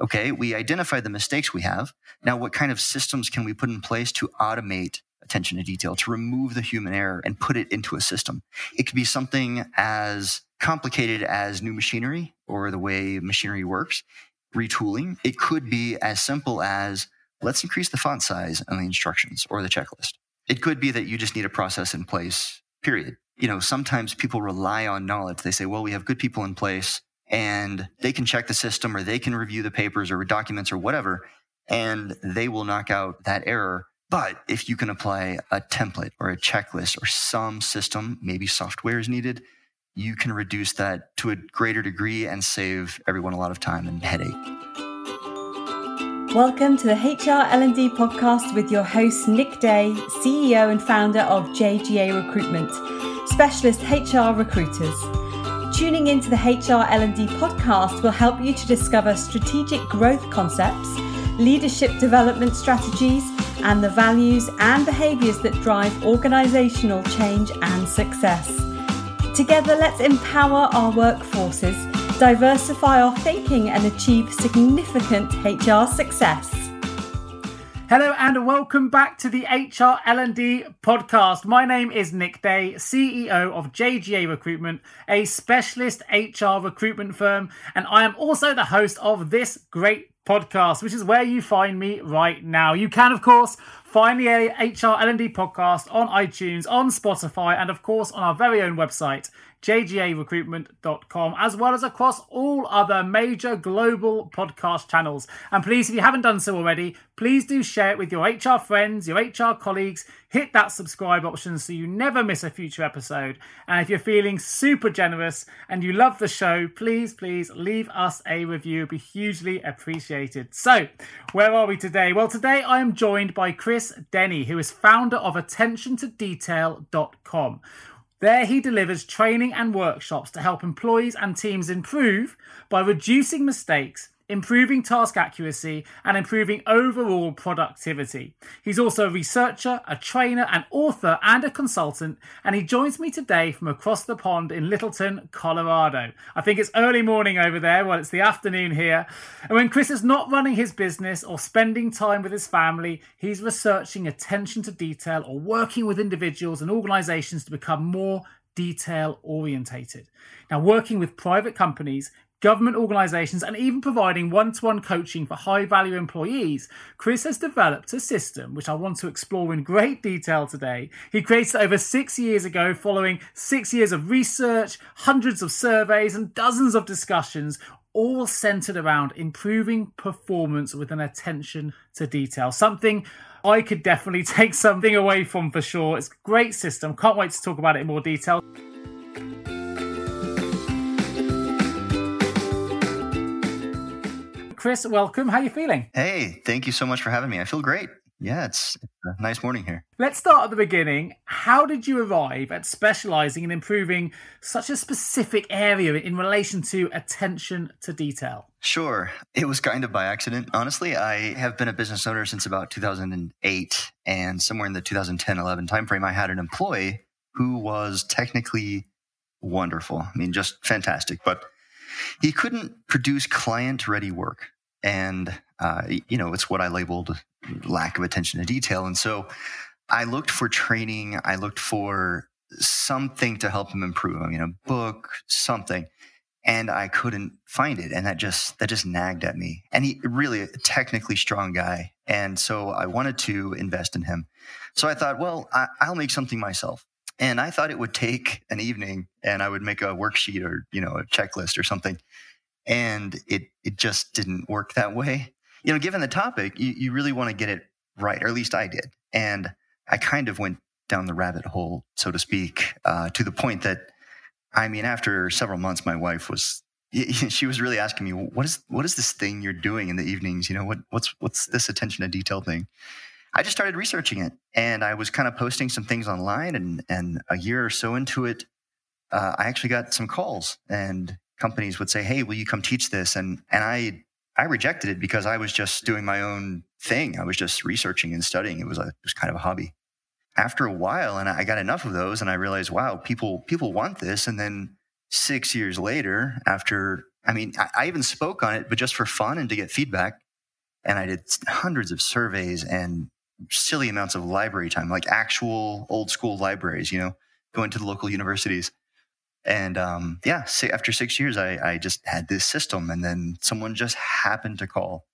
Okay, we identify the mistakes we have. Now, what kind of systems can we put in place to automate attention to detail, to remove the human error and put it into a system? It could be something as complicated as new machinery or the way machinery works, retooling. It could be as simple as let's increase the font size on the instructions or the checklist. It could be that you just need a process in place, period. You know, sometimes people rely on knowledge. They say, well, we have good people in place and they can check the system or they can review the papers or documents or whatever, and they will knock out that error. But if you can apply a template or a checklist or some system, maybe software is needed, you can reduce that to a greater degree and save everyone a lot of time and headache. Welcome to the HR L&D podcast with your host Nick Day, CEO and founder of JGA Recruitment, specialist HR recruiters. Tuning into the HR L&D podcast will help you to discover strategic growth concepts, leadership development strategies, and the values and behaviors that drive organizational change and success. Together, let's empower our workforces diversify our thinking and achieve significant HR success. Hello and welcome back to the HR L&D podcast. My name is Nick Day, CEO of JGA Recruitment, a specialist HR recruitment firm, and I am also the host of this great podcast, which is where you find me right now. You can of course find the HR L&D podcast on iTunes, on Spotify, and of course on our very own website jgarecruitment.com, as well as across all other major global podcast channels. And please, if you haven't done so already, please do share it with your HR friends, your HR colleagues. Hit that subscribe option so you never miss a future episode. And if you're feeling super generous and you love the show, please, please leave us a review. It'd be hugely appreciated. So, where are we today? Well, today I am joined by Chris Denny, who is founder of AttentionToDetail.com. There, he delivers training and workshops to help employees and teams improve by reducing mistakes improving task accuracy, and improving overall productivity. He's also a researcher, a trainer, an author, and a consultant, and he joins me today from across the pond in Littleton, Colorado. I think it's early morning over there, well, it's the afternoon here. And when Chris is not running his business or spending time with his family, he's researching attention to detail or working with individuals and organizations to become more detail orientated. Now, working with private companies, government organisations, and even providing one to one coaching for high value employees, Chris has developed a system which I want to explore in great detail today. He created it over six years ago, following six years of research, hundreds of surveys, and dozens of discussions. All centered around improving performance with an attention to detail. Something I could definitely take something away from for sure. It's a great system. Can't wait to talk about it in more detail. Chris, welcome. How are you feeling? Hey, thank you so much for having me. I feel great. Yeah, it's uh, a nice morning here. Let's start at the beginning. How did you arrive at specializing and improving such a specific area in relation to attention to detail? Sure. It was kind of by accident. Honestly, I have been a business owner since about 2008. And somewhere in the 2010 11 timeframe, I had an employee who was technically wonderful. I mean, just fantastic. But he couldn't produce client ready work. And, uh, you know, it's what I labeled lack of attention to detail. And so I looked for training. I looked for something to help him improve. I mean, a book, something. And I couldn't find it. And that just, that just nagged at me. And he really a technically strong guy. And so I wanted to invest in him. So I thought, well, I, I'll make something myself. And I thought it would take an evening and I would make a worksheet or, you know, a checklist or something. And it, it just didn't work that way. You know, given the topic, you, you really want to get it right, or at least I did. And I kind of went down the rabbit hole, so to speak, uh, to the point that, I mean, after several months, my wife was, she was really asking me, what is, what is this thing you're doing in the evenings? You know, what, what's, what's this attention to detail thing? I just started researching it and I was kind of posting some things online. And, and a year or so into it, uh, I actually got some calls and companies would say, Hey, will you come teach this? And, and I, I rejected it because I was just doing my own thing. I was just researching and studying. It was a, it was kind of a hobby. After a while, and I got enough of those, and I realized, wow, people people want this. And then six years later, after I mean, I, I even spoke on it, but just for fun and to get feedback. And I did hundreds of surveys and silly amounts of library time, like actual old school libraries, you know, going to the local universities. And um, yeah, after six years, I, I just had this system. And then someone just happened to call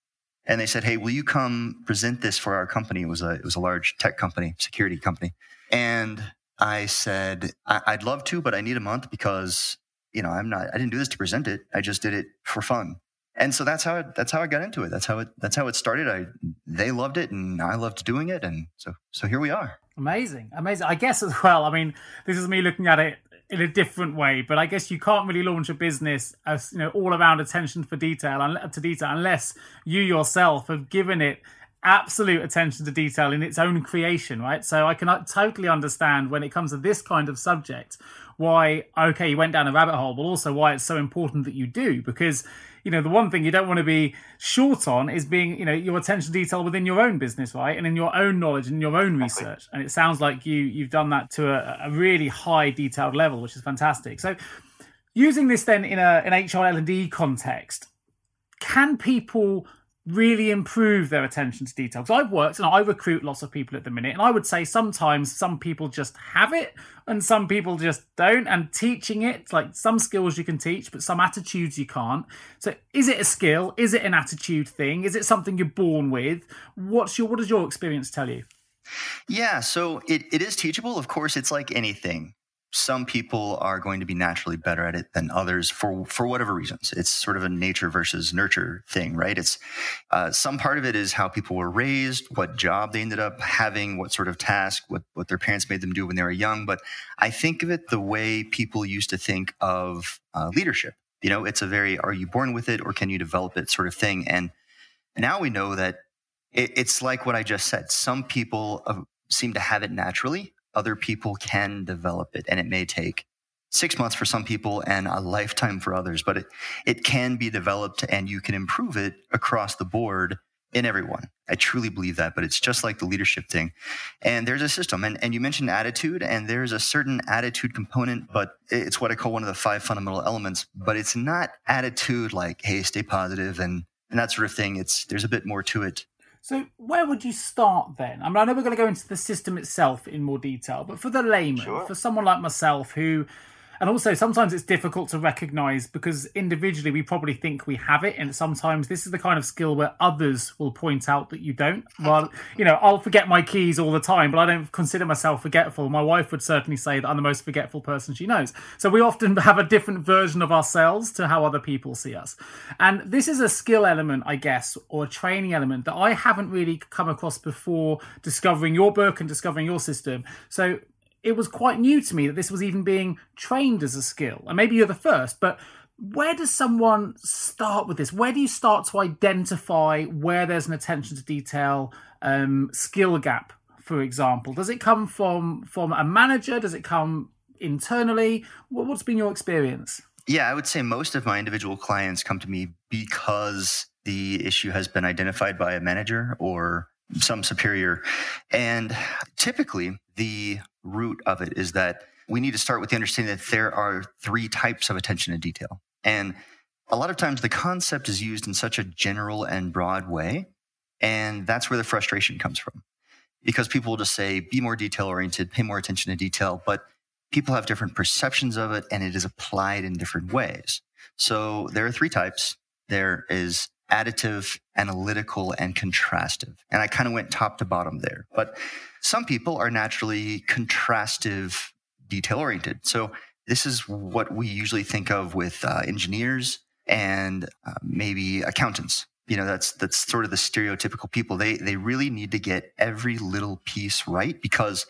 and they said, Hey, will you come present this for our company? It was a, it was a large tech company, security company. And I said, I- I'd love to, but I need a month because, you know, I'm not, I didn't do this to present it. I just did it for fun and so that's how it, that's how I got into it. That's how it that's how it started. I they loved it and I loved doing it, and so so here we are. Amazing, amazing. I guess as well. I mean, this is me looking at it in a different way, but I guess you can't really launch a business as you know all around attention for detail to detail unless you yourself have given it absolute attention to detail in its own creation, right? So I can uh, totally understand when it comes to this kind of subject why okay you went down a rabbit hole, but also why it's so important that you do because you know the one thing you don't want to be short on is being you know your attention to detail within your own business right? And in your own knowledge and your own research. And it sounds like you you've done that to a, a really high detailed level which is fantastic. So using this then in a an hr l&d context can people really improve their attention to detail. Because I've worked and I recruit lots of people at the minute, and I would say sometimes some people just have it and some people just don't. And teaching it, like some skills you can teach, but some attitudes you can't. So is it a skill? Is it an attitude thing? Is it something you're born with? What's your what does your experience tell you? Yeah, so it, it is teachable. Of course, it's like anything some people are going to be naturally better at it than others for for whatever reasons. It's sort of a nature versus nurture thing, right? It's uh, some part of it is how people were raised, what job they ended up having, what sort of task, what what their parents made them do when they were young. But I think of it the way people used to think of uh, leadership. You know, it's a very are you born with it or can you develop it sort of thing. And now we know that it, it's like what I just said. Some people uh, seem to have it naturally other people can develop it. And it may take six months for some people and a lifetime for others, but it, it can be developed and you can improve it across the board in everyone. I truly believe that, but it's just like the leadership thing. And there's a system. And, and you mentioned attitude, and there's a certain attitude component, but it's what I call one of the five fundamental elements. But it's not attitude like, hey, stay positive and, and that sort of thing. It's there's a bit more to it so, where would you start then? I mean, I know we're going to go into the system itself in more detail, but for the layman, sure. for someone like myself who and also, sometimes it's difficult to recognize because individually we probably think we have it. And sometimes this is the kind of skill where others will point out that you don't. Well, you know, I'll forget my keys all the time, but I don't consider myself forgetful. My wife would certainly say that I'm the most forgetful person she knows. So we often have a different version of ourselves to how other people see us. And this is a skill element, I guess, or a training element that I haven't really come across before discovering your book and discovering your system. So it was quite new to me that this was even being trained as a skill. And maybe you're the first, but where does someone start with this? Where do you start to identify where there's an attention to detail um, skill gap, for example? Does it come from from a manager? Does it come internally? What's been your experience? Yeah, I would say most of my individual clients come to me because the issue has been identified by a manager or some superior. And typically, the root of it is that we need to start with the understanding that there are three types of attention to detail. And a lot of times the concept is used in such a general and broad way. And that's where the frustration comes from. Because people will just say, be more detail oriented, pay more attention to detail. But people have different perceptions of it and it is applied in different ways. So there are three types. There is additive, analytical, and contrastive. And I kind of went top to bottom there. But some people are naturally contrastive, detail oriented. So this is what we usually think of with uh, engineers and uh, maybe accountants. You know, that's that's sort of the stereotypical people. They they really need to get every little piece right because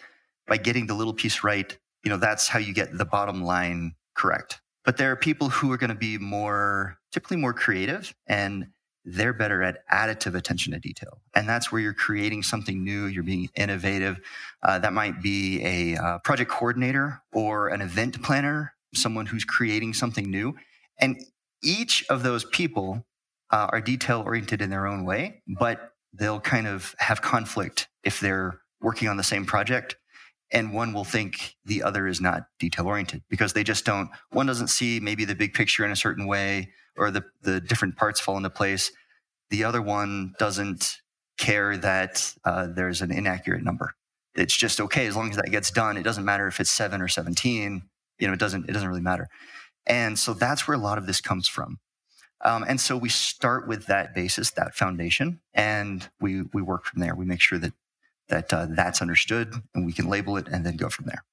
by getting the little piece right, you know, that's how you get the bottom line correct. But there are people who are going to be more typically more creative and they're better at additive attention to detail. And that's where you're creating something new, you're being innovative. Uh, that might be a uh, project coordinator or an event planner, someone who's creating something new. And each of those people uh, are detail oriented in their own way, but they'll kind of have conflict if they're working on the same project. And one will think the other is not detail oriented because they just don't, one doesn't see maybe the big picture in a certain way or the, the different parts fall into place. The other one doesn't care that uh, there's an inaccurate number. It's just okay as long as that gets done. It doesn't matter if it's seven or 17. You know, it doesn't, it doesn't really matter. And so that's where a lot of this comes from. Um, and so we start with that basis, that foundation, and we we work from there. We make sure that that uh, that's understood, and we can label it, and then go from there.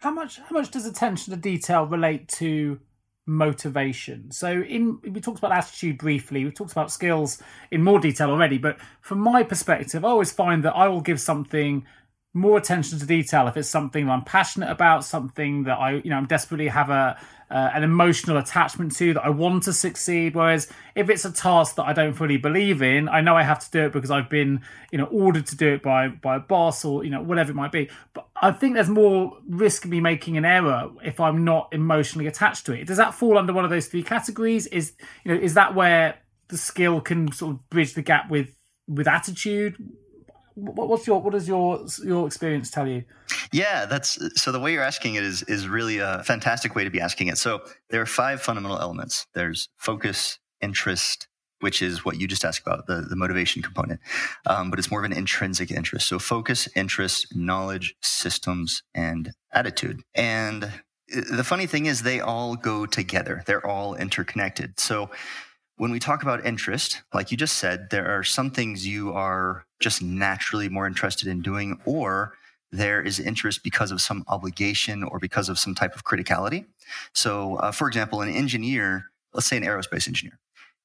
How much how much does attention to detail relate to motivation? So, in we talked about attitude briefly. We talked about skills in more detail already. But from my perspective, I always find that I will give something more attention to detail if it's something I'm passionate about, something that I, you know, I'm desperately have a uh, an emotional attachment to that I want to succeed. Whereas if it's a task that I don't fully believe in, I know I have to do it because I've been, you know, ordered to do it by by a boss or you know whatever it might be. But I think there's more risk of me making an error if I'm not emotionally attached to it. Does that fall under one of those three categories? Is you know is that where the skill can sort of bridge the gap with with attitude? What's your what does your your experience tell you? Yeah that's so the way you're asking it is is really a fantastic way to be asking it. So there are five fundamental elements. There's focus interest which is what you just asked about the, the motivation component. Um, but it's more of an intrinsic interest. So focus interest knowledge systems and attitude. And uh, the funny thing is they all go together. They're all interconnected. So when we talk about interest, like you just said, there are some things you are just naturally more interested in doing, or there is interest because of some obligation or because of some type of criticality. So, uh, for example, an engineer, let's say an aerospace engineer,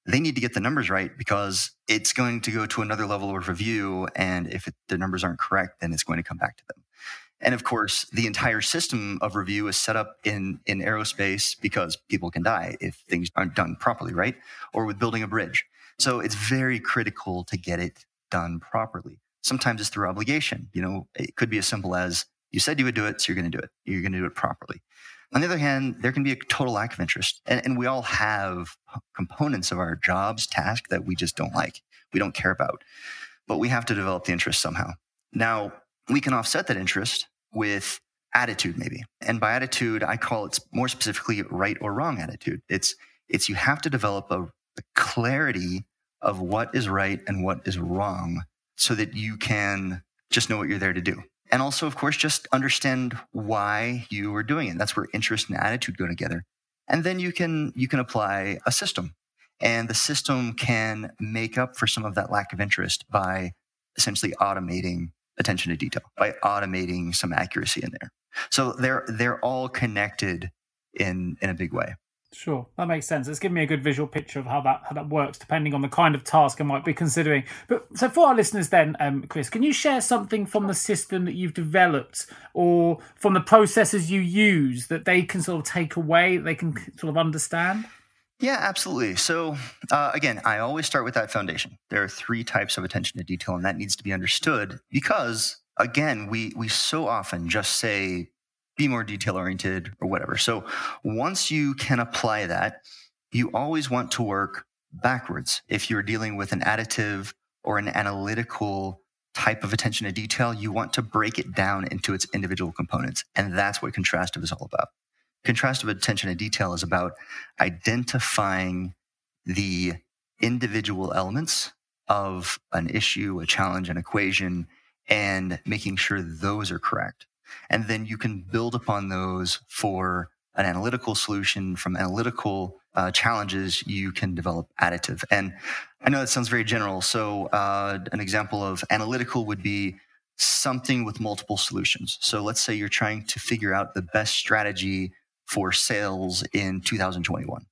they need to get the numbers right because it's going to go to another level of review. And if it, the numbers aren't correct, then it's going to come back to them. And of course, the entire system of review is set up in, in aerospace because people can die if things aren't done properly, right? Or with building a bridge. So it's very critical to get it done properly. Sometimes it's through obligation. You know, it could be as simple as you said you would do it, so you're going to do it. You're going to do it properly. On the other hand, there can be a total lack of interest. And, and we all have components of our jobs, task that we just don't like, we don't care about. But we have to develop the interest somehow. Now, we can offset that interest with attitude maybe. And by attitude i call it more specifically right or wrong attitude. It's it's you have to develop a, a clarity of what is right and what is wrong so that you can just know what you're there to do. And also of course just understand why you are doing it. That's where interest and attitude go together. And then you can you can apply a system. And the system can make up for some of that lack of interest by essentially automating attention to detail by automating some accuracy in there. So they're they're all connected in in a big way. Sure, that makes sense. It's giving me a good visual picture of how that how that works, depending on the kind of task I might be considering. But so for our listeners, then, um, Chris, can you share something from the system that you've developed, or from the processes you use that they can sort of take away, they can sort of understand? Yeah, absolutely. So, uh, again, I always start with that foundation. There are three types of attention to detail, and that needs to be understood because, again, we we so often just say be more detail oriented or whatever. So, once you can apply that, you always want to work backwards. If you're dealing with an additive or an analytical type of attention to detail, you want to break it down into its individual components, and that's what contrastive is all about. Contrastive attention to detail is about identifying the individual elements of an issue, a challenge, an equation, and making sure those are correct. And then you can build upon those for an analytical solution from analytical uh, challenges, you can develop additive. And I know that sounds very general. So, uh, an example of analytical would be something with multiple solutions. So, let's say you're trying to figure out the best strategy for sales in 2021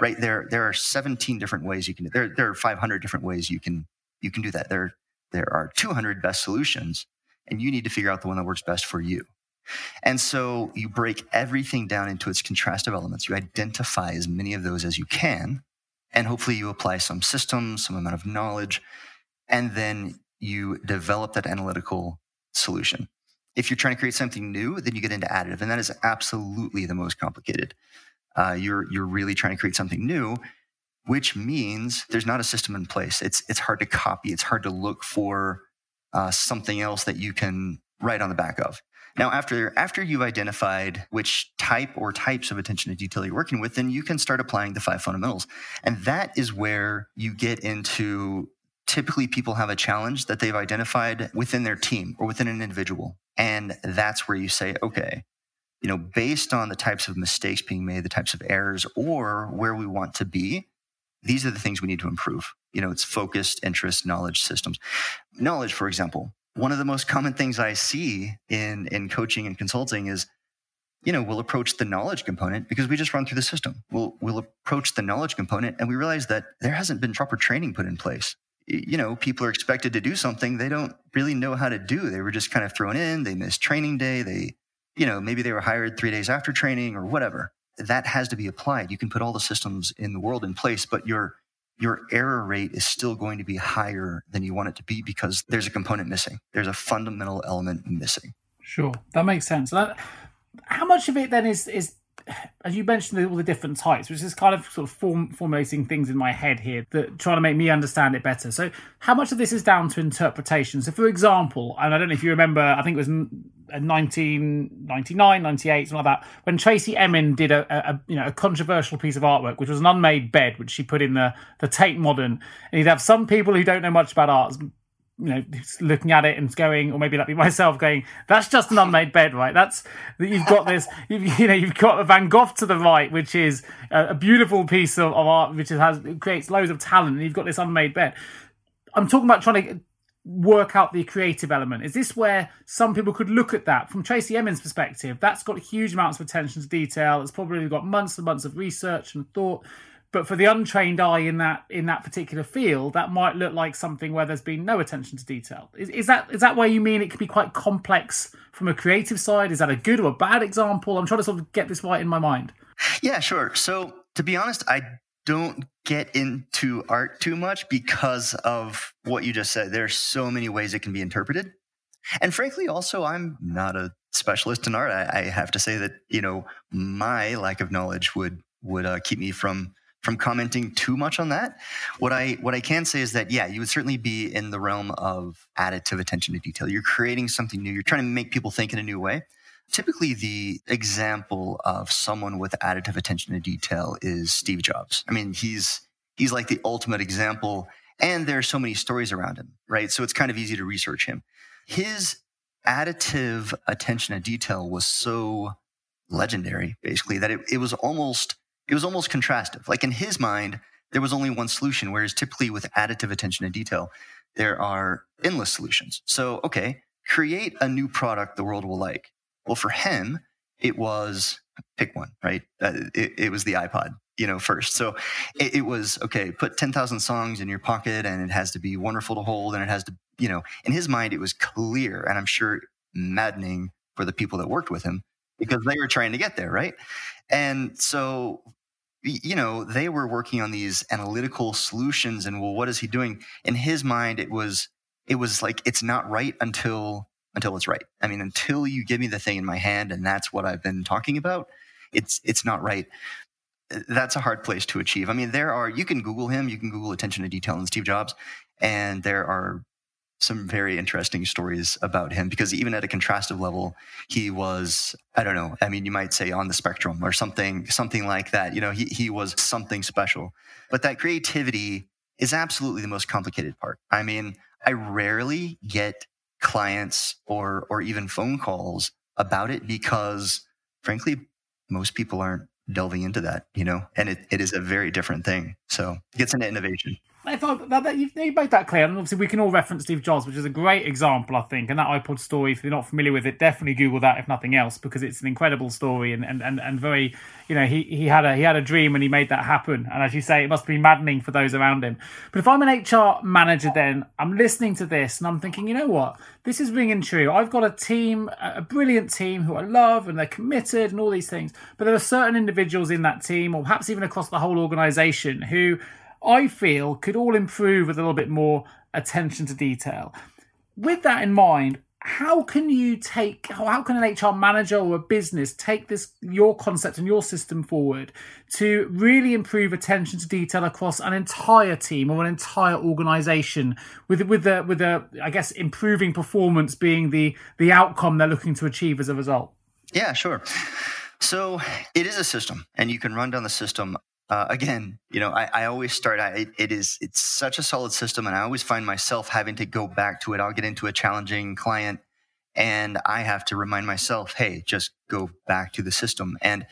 right? There there are 17 different ways you can there there are 500 different ways you can you can do that. There there are 200 best solutions and you need to figure out the one that works best for you. And so you break everything down into its contrastive elements. You identify as many of those as you can and hopefully you apply some system some amount of knowledge and then you develop that analytical solution if you're trying to create something new, then you get into additive, and that is absolutely the most complicated. Uh, you're you're really trying to create something new, which means there's not a system in place. It's it's hard to copy. It's hard to look for uh, something else that you can write on the back of. Now, after after you've identified which type or types of attention to detail you're working with, then you can start applying the five fundamentals. And that is where you get into typically people have a challenge that they've identified within their team or within an individual. And that's where you say, okay, you know, based on the types of mistakes being made, the types of errors, or where we want to be, these are the things we need to improve. You know, it's focused, interest, knowledge systems. Knowledge, for example, one of the most common things I see in in coaching and consulting is, you know, we'll approach the knowledge component because we just run through the system. We'll we'll approach the knowledge component and we realize that there hasn't been proper training put in place. You know, people are expected to do something they don't really know how to do. They were just kind of thrown in. They missed training day. They, you know, maybe they were hired three days after training or whatever. That has to be applied. You can put all the systems in the world in place, but your your error rate is still going to be higher than you want it to be because there's a component missing. There's a fundamental element missing. Sure, that makes sense. That, how much of it then is is as you mentioned all the different types, which is kind of sort of form, formulating things in my head here that trying to make me understand it better. So, how much of this is down to interpretation? So, for example, and I don't know if you remember, I think it was 1999, uh, 98, something like that, when Tracey Emin did a, a, you know a controversial piece of artwork, which was an unmade bed, which she put in the the Tate Modern, and you'd have some people who don't know much about art you know looking at it and going or maybe that be myself going that's just an unmade bed right? That's you've got this you've, you know you've got van gogh to the right which is a, a beautiful piece of, of art which has creates loads of talent and you've got this unmade bed. I'm talking about trying to work out the creative element. Is this where some people could look at that? From tracey emin's perspective that's got huge amounts of attention to detail. It's probably got months and months of research and thought but for the untrained eye in that in that particular field, that might look like something where there's been no attention to detail. Is, is that is that where you mean it can be quite complex from a creative side? Is that a good or a bad example? I'm trying to sort of get this right in my mind. Yeah, sure. So to be honest, I don't get into art too much because of what you just said. There's so many ways it can be interpreted. And frankly, also, I'm not a specialist in art. I, I have to say that, you know, my lack of knowledge would would uh, keep me from from commenting too much on that. What I what I can say is that yeah, you would certainly be in the realm of additive attention to detail. You're creating something new. You're trying to make people think in a new way. Typically, the example of someone with additive attention to detail is Steve Jobs. I mean, he's he's like the ultimate example, and there are so many stories around him, right? So it's kind of easy to research him. His additive attention to detail was so legendary, basically, that it, it was almost it was almost contrastive. Like in his mind, there was only one solution, whereas typically with additive attention to detail, there are endless solutions. So, okay, create a new product the world will like. Well, for him, it was pick one, right? Uh, it, it, was the iPod, you know, first. So it, it was okay, put 10,000 songs in your pocket and it has to be wonderful to hold and it has to, you know, in his mind, it was clear and I'm sure maddening for the people that worked with him because they were trying to get there, right? And so, you know, they were working on these analytical solutions and well, what is he doing? In his mind, it was, it was like, it's not right until, until it's right. I mean, until you give me the thing in my hand and that's what I've been talking about, it's, it's not right. Uh, that's a hard place to achieve. I mean, there are, you can Google him, you can Google attention to detail and Steve Jobs, and there are some very interesting stories about him because even at a contrastive level, he was, I don't know, I mean, you might say on the spectrum or something, something like that. You know, he, he was something special. But that creativity is absolutely the most complicated part. I mean, I rarely get clients or or even phone calls about it because frankly, most people aren't delving into that, you know, and it, it is a very different thing. So it gets into innovation if I, that, you've, you've made that clear, and obviously we can all reference Steve Jobs, which is a great example, I think. And that iPod story, if you're not familiar with it, definitely Google that if nothing else, because it's an incredible story and, and, and, and very, you know, he, he had a he had a dream and he made that happen. And as you say, it must be maddening for those around him. But if I'm an HR manager, then I'm listening to this and I'm thinking, you know what, this is ringing true. I've got a team, a brilliant team who I love and they're committed and all these things. But there are certain individuals in that team, or perhaps even across the whole organisation, who I feel could all improve with a little bit more attention to detail. With that in mind, how can you take how can an hr manager or a business take this your concept and your system forward to really improve attention to detail across an entire team or an entire organization with with the with the i guess improving performance being the the outcome they're looking to achieve as a result yeah sure so it is a system and you can run down the system uh, again, you know, I, I always start. I, it, it is it's such a solid system, and I always find myself having to go back to it. I'll get into a challenging client, and I have to remind myself, hey, just go back to the system. And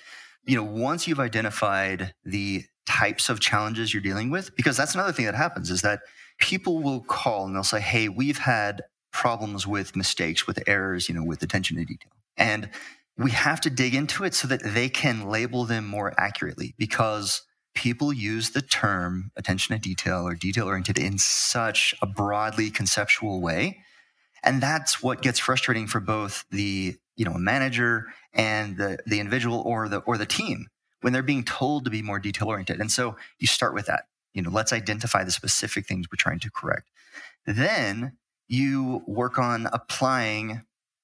you know, once you've identified the types of challenges you're dealing with, because that's another thing that happens is that people will call and they'll say, hey, we've had problems with mistakes, with errors, you know, with attention to detail, and we have to dig into it so that they can label them more accurately because people use the term attention to detail or detail oriented in such a broadly conceptual way. And that's what gets frustrating for both the you know manager and the the individual or the or the team when they're being told to be more detail oriented and so you start with that. You know let's identify the specific things we're trying to correct. Then you work on applying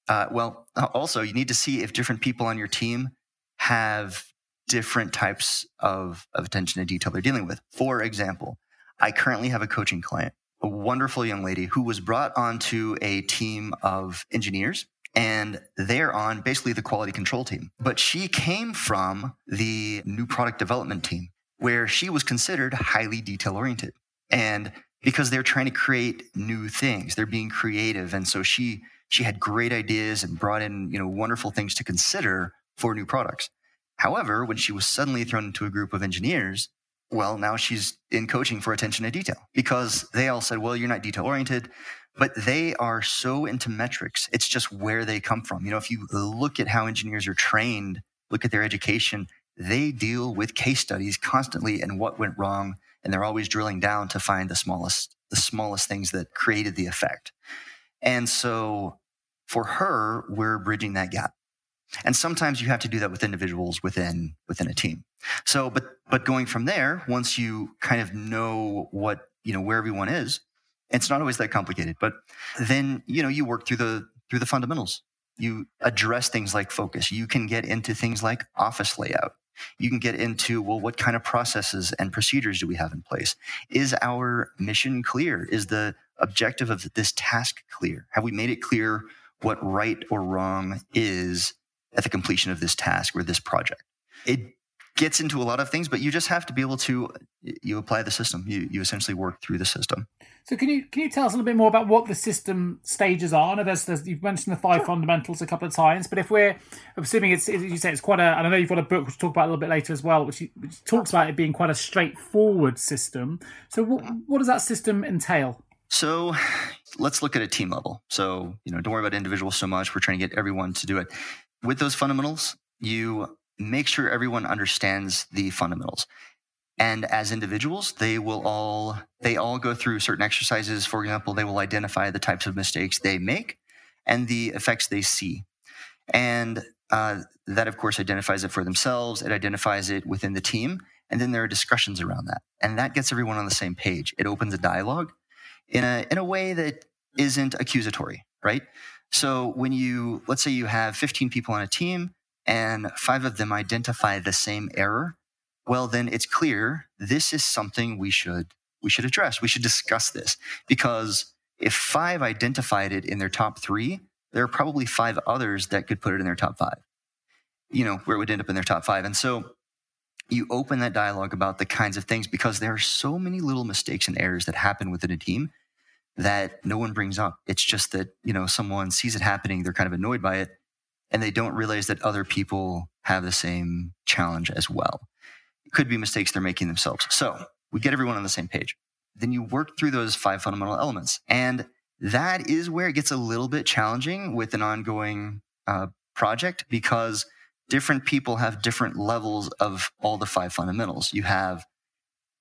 uh, well, uh, also, you need to see if different people on your team have different types of, of attention to detail they're dealing with. For example, I currently have a coaching client, a wonderful young lady who was brought onto a team of engineers and they're on basically the quality control team. But she came from the new product development team where she was considered highly detail oriented. And because they're trying to create new things, they're being creative. And so she she had great ideas and brought in, you know, wonderful things to consider for new products. However, when she was suddenly thrown into a group of engineers, well, now she's in coaching for attention to detail because they all said, well, you're not detail oriented, but they are so into metrics. It's just where they come from. You know, if you look at how engineers are trained, look at their education, they deal with case studies constantly and what went wrong. And they're always drilling down to find the smallest, the smallest things that created the effect. And so for her, we're bridging that gap. And sometimes you have to do that with individuals within within a team. So, but but going from there, once you kind of know what you know where everyone is, it's not always that complicated. But then you know you work through the through the fundamentals. You address things like focus. You can get into things like office layout. You can get into well, what kind of processes and procedures do we have in place? Is our mission clear? Is the objective of this task clear? Have we made it clear what right or wrong is at the completion of this task or this project. It gets into a lot of things, but you just have to be able to you apply the system. You you essentially work through the system. So can you can you tell us a little bit more about what the system stages are? I know there's, there's you've mentioned the five sure. fundamentals a couple of times, but if we're assuming it's as you say it's quite a and I know you've got a book which we'll talk about a little bit later as well, which, which talks about it being quite a straightforward system. So what uh-huh. what does that system entail? So let's look at a team level. So, you know, don't worry about individuals so much. We're trying to get everyone to do it. With those fundamentals, you make sure everyone understands the fundamentals. And as individuals, they will all they all go through certain exercises. For example, they will identify the types of mistakes they make and the effects they see. And uh, that, of course, identifies it for themselves. It identifies it within the team. And then there are discussions around that. And that gets everyone on the same page. It opens a dialogue in a in a way that isn't accusatory, right? So when you let's say you have 15 people on a team and five of them identify the same error, well then it's clear this is something we should we should address. We should discuss this because if five identified it in their top 3, there are probably five others that could put it in their top 5. You know, where it would end up in their top 5. And so you open that dialogue about the kinds of things because there are so many little mistakes and errors that happen within a team that no one brings up. It's just that, you know, someone sees it happening, they're kind of annoyed by it, and they don't realize that other people have the same challenge as well. It could be mistakes they're making themselves. So we get everyone on the same page. Then you work through those five fundamental elements. And that is where it gets a little bit challenging with an ongoing uh, project because different people have different levels of all the five fundamentals. You have,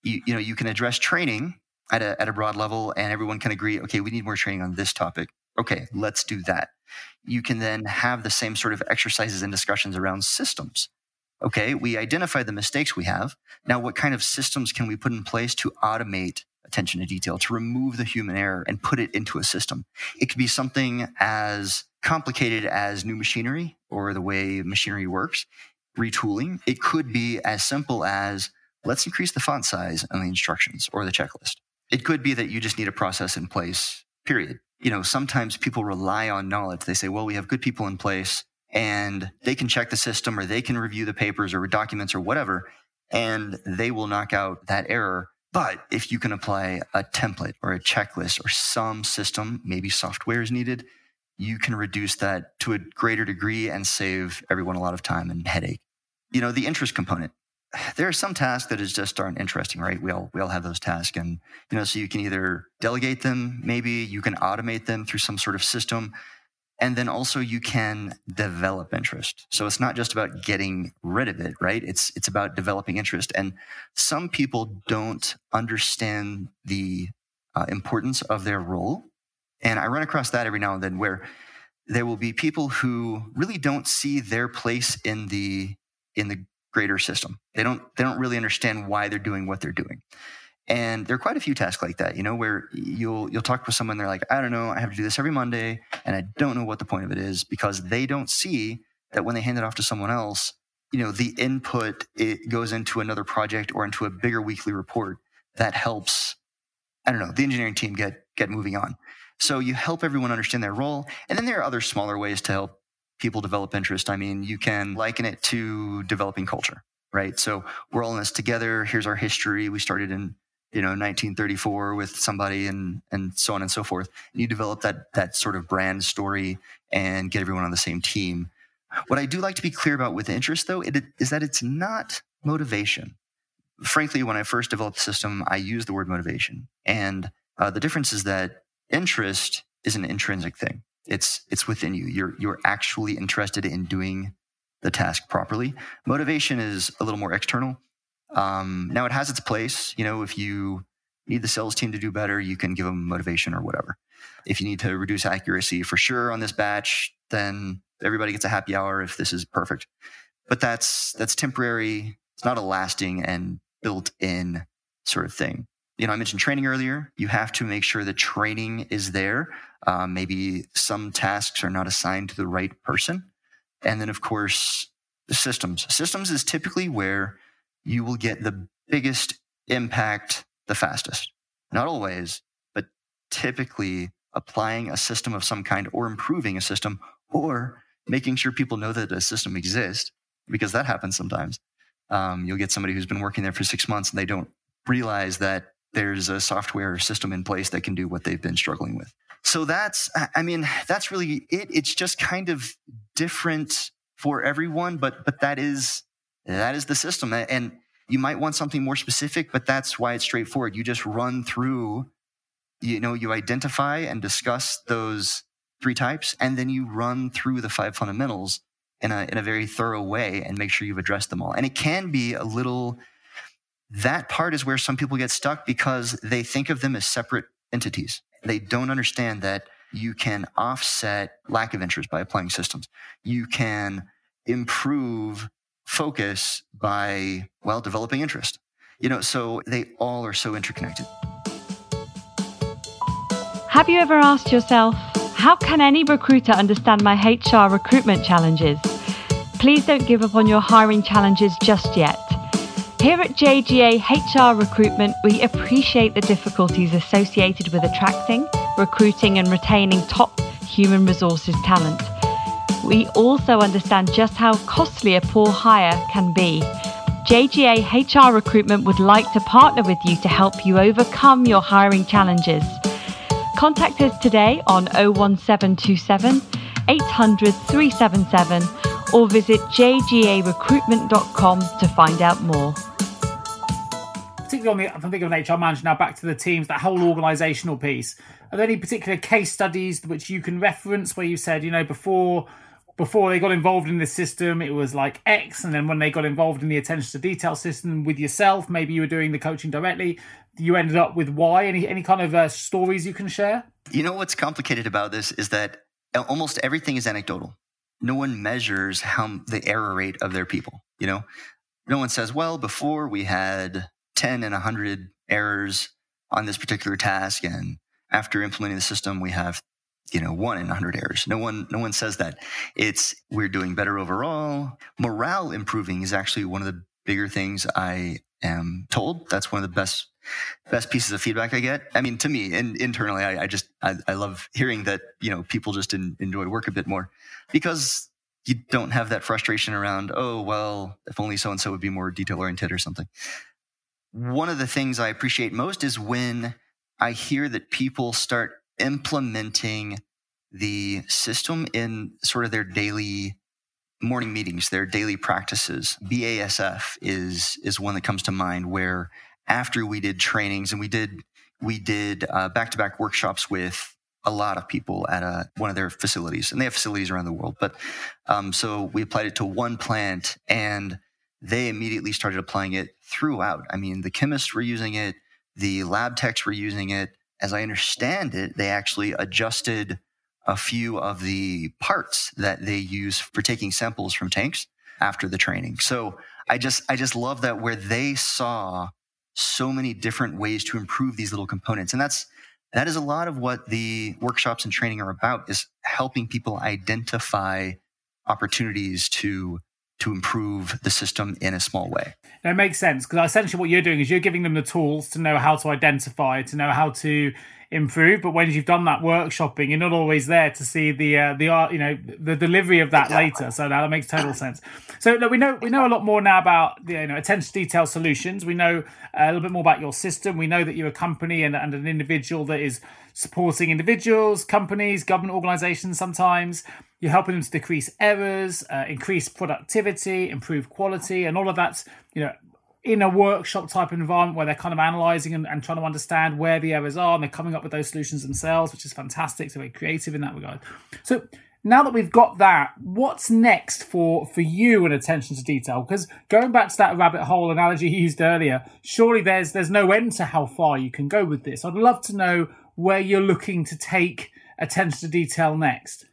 you, you know, you can address training at a, at a broad level and everyone can agree, okay, we need more training on this topic. Okay, let's do that. You can then have the same sort of exercises and discussions around systems. Okay, we identify the mistakes we have. Now, what kind of systems can we put in place to automate attention to detail, to remove the human error and put it into a system. It could be something as complicated as new machinery or the way machinery works, retooling. It could be as simple as let's increase the font size on the instructions or the checklist. It could be that you just need a process in place, period. You know, sometimes people rely on knowledge. They say, well, we have good people in place and they can check the system or they can review the papers or documents or whatever, and they will knock out that error. But if you can apply a template or a checklist or some system, maybe software is needed, you can reduce that to a greater degree and save everyone a lot of time and headache. You know, the interest component. There are some tasks that is just aren't interesting, right? We all we all have those tasks, and you know, so you can either delegate them, maybe you can automate them through some sort of system, and then also you can develop interest. So it's not just about getting rid of it, right? It's it's about developing interest, and some people don't understand the uh, importance of their role and I run across that every now and then where there will be people who really don't see their place in the in the greater system. They don't they don't really understand why they're doing what they're doing. And there are quite a few tasks like that, you know, where you'll you'll talk with someone, they're like, I don't know, I have to do this every Monday, and I don't know what the point of it is because they don't see that when they hand it off to someone else, you know, the input it goes into another project or into a bigger weekly report that helps, I don't know, the engineering team get get moving on. So you help everyone understand their role. And then there are other smaller ways to help people develop interest. I mean, you can liken it to developing culture, right? So we're all in this together. Here's our history. We started in, you know, 1934 with somebody and, and so on and so forth. And you develop that, that sort of brand story and get everyone on the same team. What I do like to be clear about with interest though, it, is that it's not motivation. Frankly, when I first developed the system, I used the word motivation. And uh, the difference is that interest is an intrinsic thing. It's it's within you. You're you're actually interested in doing the task properly. Motivation is a little more external. Um, now it has its place. You know, if you need the sales team to do better, you can give them motivation or whatever. If you need to reduce accuracy for sure on this batch, then everybody gets a happy hour if this is perfect. But that's that's temporary. It's not a lasting and built in sort of thing you know, I mentioned training earlier. You have to make sure the training is there. Um, maybe some tasks are not assigned to the right person. And then, of course, the systems. Systems is typically where you will get the biggest impact the fastest. Not always, but typically applying a system of some kind or improving a system or making sure people know that a system exists because that happens sometimes. Um, you'll get somebody who's been working there for six months and they don't realize that there's a software system in place that can do what they've been struggling with. So that's, I mean, that's really it. It's just kind of different for everyone, but, but that is, that is the system. And you might want something more specific, but that's why it's straightforward. You just run through, you know, you identify and discuss those three types, and then you run through the five fundamentals in a, in a very thorough way and make sure you've addressed them all. And it can be a little, that part is where some people get stuck because they think of them as separate entities. They don't understand that you can offset lack of interest by applying systems. You can improve focus by, well, developing interest. You know, so they all are so interconnected. Have you ever asked yourself, how can any recruiter understand my HR recruitment challenges? Please don't give up on your hiring challenges just yet. Here at JGA HR Recruitment, we appreciate the difficulties associated with attracting, recruiting, and retaining top human resources talent. We also understand just how costly a poor hire can be. JGA HR Recruitment would like to partner with you to help you overcome your hiring challenges. Contact us today on 01727 800 377 or visit jgarecruitment.com to find out more particularly on the, I'm thinking of an HR manager now, back to the teams, that whole organisational piece. Are there any particular case studies which you can reference where you said, you know, before before they got involved in the system, it was like X, and then when they got involved in the attention to detail system with yourself, maybe you were doing the coaching directly, you ended up with Y. Any any kind of uh, stories you can share? You know what's complicated about this is that almost everything is anecdotal. No one measures how the error rate of their people. You know, no one says, well, before we had 10 and 100 errors on this particular task. And after implementing the system, we have you know one in 100 errors. No one no one says that. It's we're doing better overall. Morale improving is actually one of the bigger things i am told. That's one of the best best pieces of feedback i get. I mean to me and internally i, I just I, I, love hearing that you know people just in, enjoy work a bit more because you don't have that frustration around oh well if only so and so would be more detail oriented or something one of the things i appreciate most is when i hear that people start implementing the system in sort of their daily morning meetings, their daily practices. BASF is is one that comes to mind where after we did trainings and we did we did back to back workshops with a lot of people at a, one of their facilities, and they have facilities around the world. But um, so we applied it to one plant, and they immediately started applying it throughout. I mean, the chemists were using it, the lab techs were using it, as I understand it, they actually adjusted a few of the parts that they use for taking samples from tanks after the training. So I just I just love that where they saw so many different ways to improve these little components. And that's that is a lot of what the workshops and training are about is helping people identify opportunities to to improve the system in a small way. That makes sense because essentially what you're doing is you're giving them the tools to know how to identify, to know how to improve. But when you've done that workshopping, you're not always there to see the uh, the art, you know, the delivery of that later. So now that makes total sense. So look, we know we know a lot more now about the you know attention to detail solutions. We know a little bit more about your system. We know that you're a company and, and an individual that is supporting individuals, companies, government organizations sometimes. You're helping them to decrease errors, uh, increase productivity, improve quality, and all of that's you know in a workshop type environment where they're kind of analyzing and, and, trying to understand where the errors are and they're coming up with those solutions themselves, which is fantastic. So very creative in that regard. So now that we've got that, what's next for for you and attention to detail? Because going back to that rabbit hole analogy you used earlier, surely there's there's no end to how far you can go with this. I'd love to know where you're looking to take attention to detail next.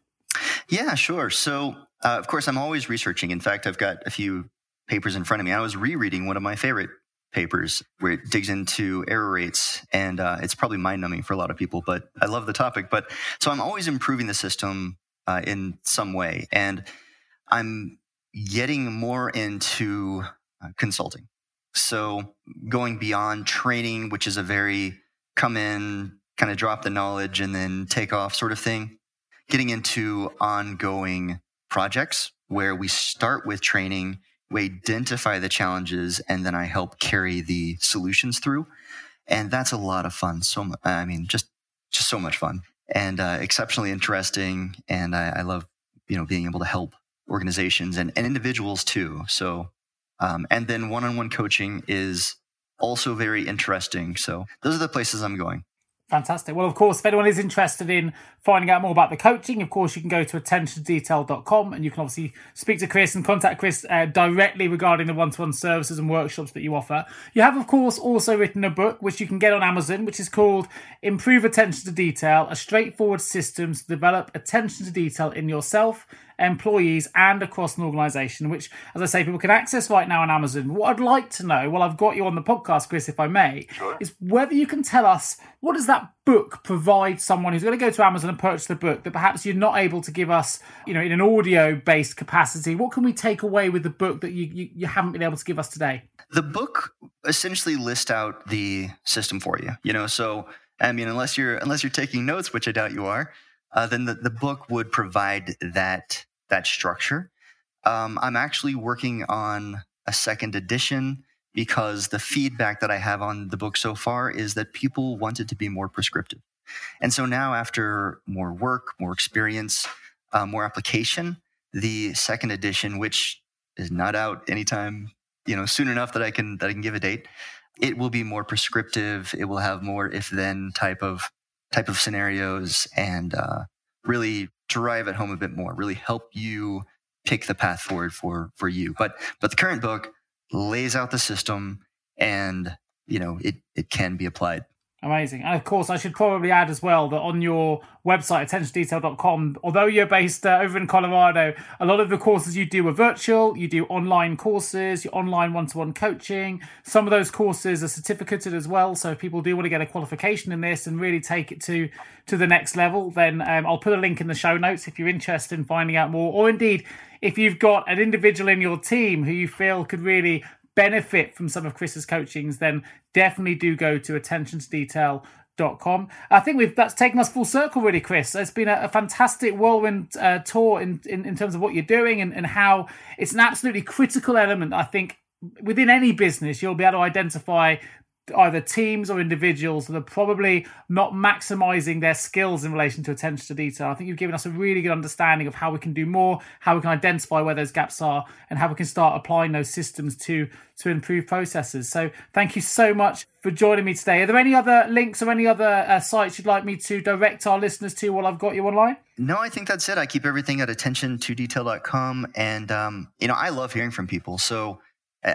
Yeah, sure. So, uh, of course, I'm always researching. In fact, I've got a few papers in front of me. I was rereading one of my favorite papers where it digs into error rates and uh, it's probably mind numbing for a lot of people but i love the topic but so i'm always improving the system uh, in some way and i'm getting more into uh, consulting so going beyond training which is a very come in kind of drop the knowledge and then take off sort of thing getting into ongoing projects where we start with training we identify the challenges and then I help carry the solutions through. And that's a lot of fun. So, I mean, just, just so much fun and uh, exceptionally interesting. And I, I, love, you know, being able to help organizations and, and individuals too. So, um, and then one-on-one coaching is also very interesting. So those are the places I'm going. Fantastic. Well, of course, if anyone is interested in finding out more about the coaching, of course, you can go to attentiondetail.com and you can obviously speak to Chris and contact Chris uh, directly regarding the one to one services and workshops that you offer. You have, of course, also written a book which you can get on Amazon, which is called Improve Attention to Detail A Straightforward System to Develop Attention to Detail in Yourself employees and across an organization, which, as I say, people can access right now on Amazon. What I'd like to know, while I've got you on the podcast, Chris, if I may, sure. is whether you can tell us what does that book provide someone who's going to go to Amazon and purchase the book that perhaps you're not able to give us, you know, in an audio based capacity? What can we take away with the book that you, you, you haven't been able to give us today? The book essentially lists out the system for you, you know, so I mean, unless you're unless you're taking notes, which I doubt you are, uh, then the, the book would provide that that structure. Um, I'm actually working on a second edition because the feedback that I have on the book so far is that people want it to be more prescriptive. And so now, after more work, more experience, uh, more application, the second edition, which is not out anytime you know soon enough that I can that I can give a date, it will be more prescriptive. It will have more if then type of type of scenarios and uh, really drive it home a bit more, really help you pick the path forward for for you. But but the current book lays out the system and you know it it can be applied Amazing. And of course, I should probably add as well that on your website, attentiondetail.com, although you're based uh, over in Colorado, a lot of the courses you do are virtual. You do online courses, your online one to one coaching. Some of those courses are certificated as well. So if people do want to get a qualification in this and really take it to, to the next level, then um, I'll put a link in the show notes if you're interested in finding out more. Or indeed, if you've got an individual in your team who you feel could really benefit from some of Chris's coachings, then definitely do go to attention to detail dot com. I think we've that's taken us full circle, really, Chris. It's been a, a fantastic whirlwind uh, tour in, in, in terms of what you're doing and, and how it's an absolutely critical element. I think within any business, you'll be able to identify either teams or individuals that are probably not maximizing their skills in relation to attention to detail. I think you've given us a really good understanding of how we can do more, how we can identify where those gaps are, and how we can start applying those systems to to improve processes. So, thank you so much for joining me today. Are there any other links or any other uh, sites you'd like me to direct our listeners to while I've got you online? No, I think that's it. I keep everything at attention to detail.com. And, um, you know, I love hearing from people. So,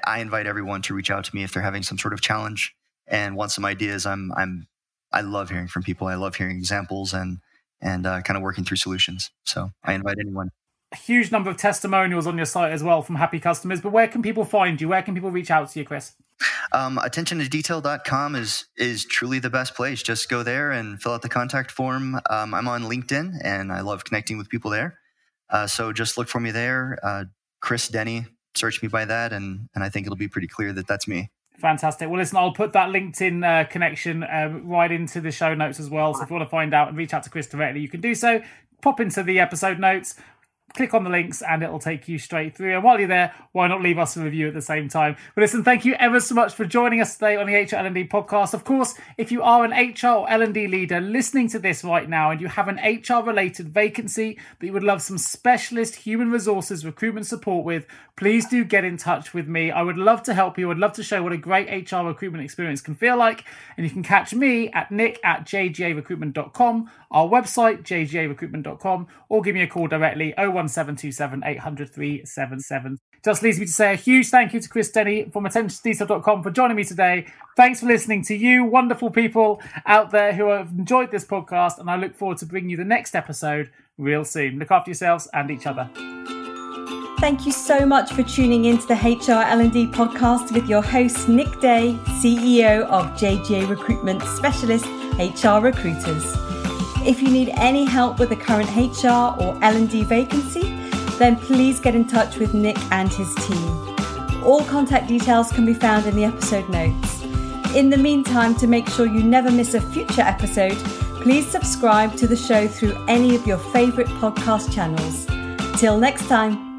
I invite everyone to reach out to me if they're having some sort of challenge and want some ideas. I'm I'm I love hearing from people. I love hearing examples and and uh, kind of working through solutions. So I invite anyone. A huge number of testimonials on your site as well from happy customers. But where can people find you? Where can people reach out to you, Chris? Um, attention to detail.com is is truly the best place. Just go there and fill out the contact form. Um, I'm on LinkedIn and I love connecting with people there. Uh, so just look for me there. Uh, Chris Denny, search me by that, and and I think it'll be pretty clear that that's me. Fantastic. Well, listen, I'll put that LinkedIn uh, connection uh, right into the show notes as well. So if you want to find out and reach out to Chris directly, you can do so. Pop into the episode notes, click on the links and it'll take you straight through. And while you're there, why not leave us a review at the same time? But listen, thank you ever so much for joining us today on the HR L&D podcast. Of course, if you are an HR or L&D leader listening to this right now and you have an HR related vacancy that you would love some specialist human resources recruitment support with, please do get in touch with me. I would love to help you. I'd love to show what a great HR recruitment experience can feel like. And you can catch me at nick at jgarecruitment.com, our website, jgarecruitment.com, or give me a call directly oh 01727 800 377. Just leaves me to say a huge thank you to Chris Denny from attentiondetail.com for joining me today. Thanks for listening to you, wonderful people out there who have enjoyed this podcast, and I look forward to bringing you the next episode real soon. Look after yourselves and each other. Thank you so much for tuning into the HR L&D podcast with your host Nick Day, CEO of JGA Recruitment Specialist HR Recruiters. If you need any help with a current HR or L&D vacancy, then please get in touch with Nick and his team. All contact details can be found in the episode notes. In the meantime, to make sure you never miss a future episode, please subscribe to the show through any of your favourite podcast channels. Till next time.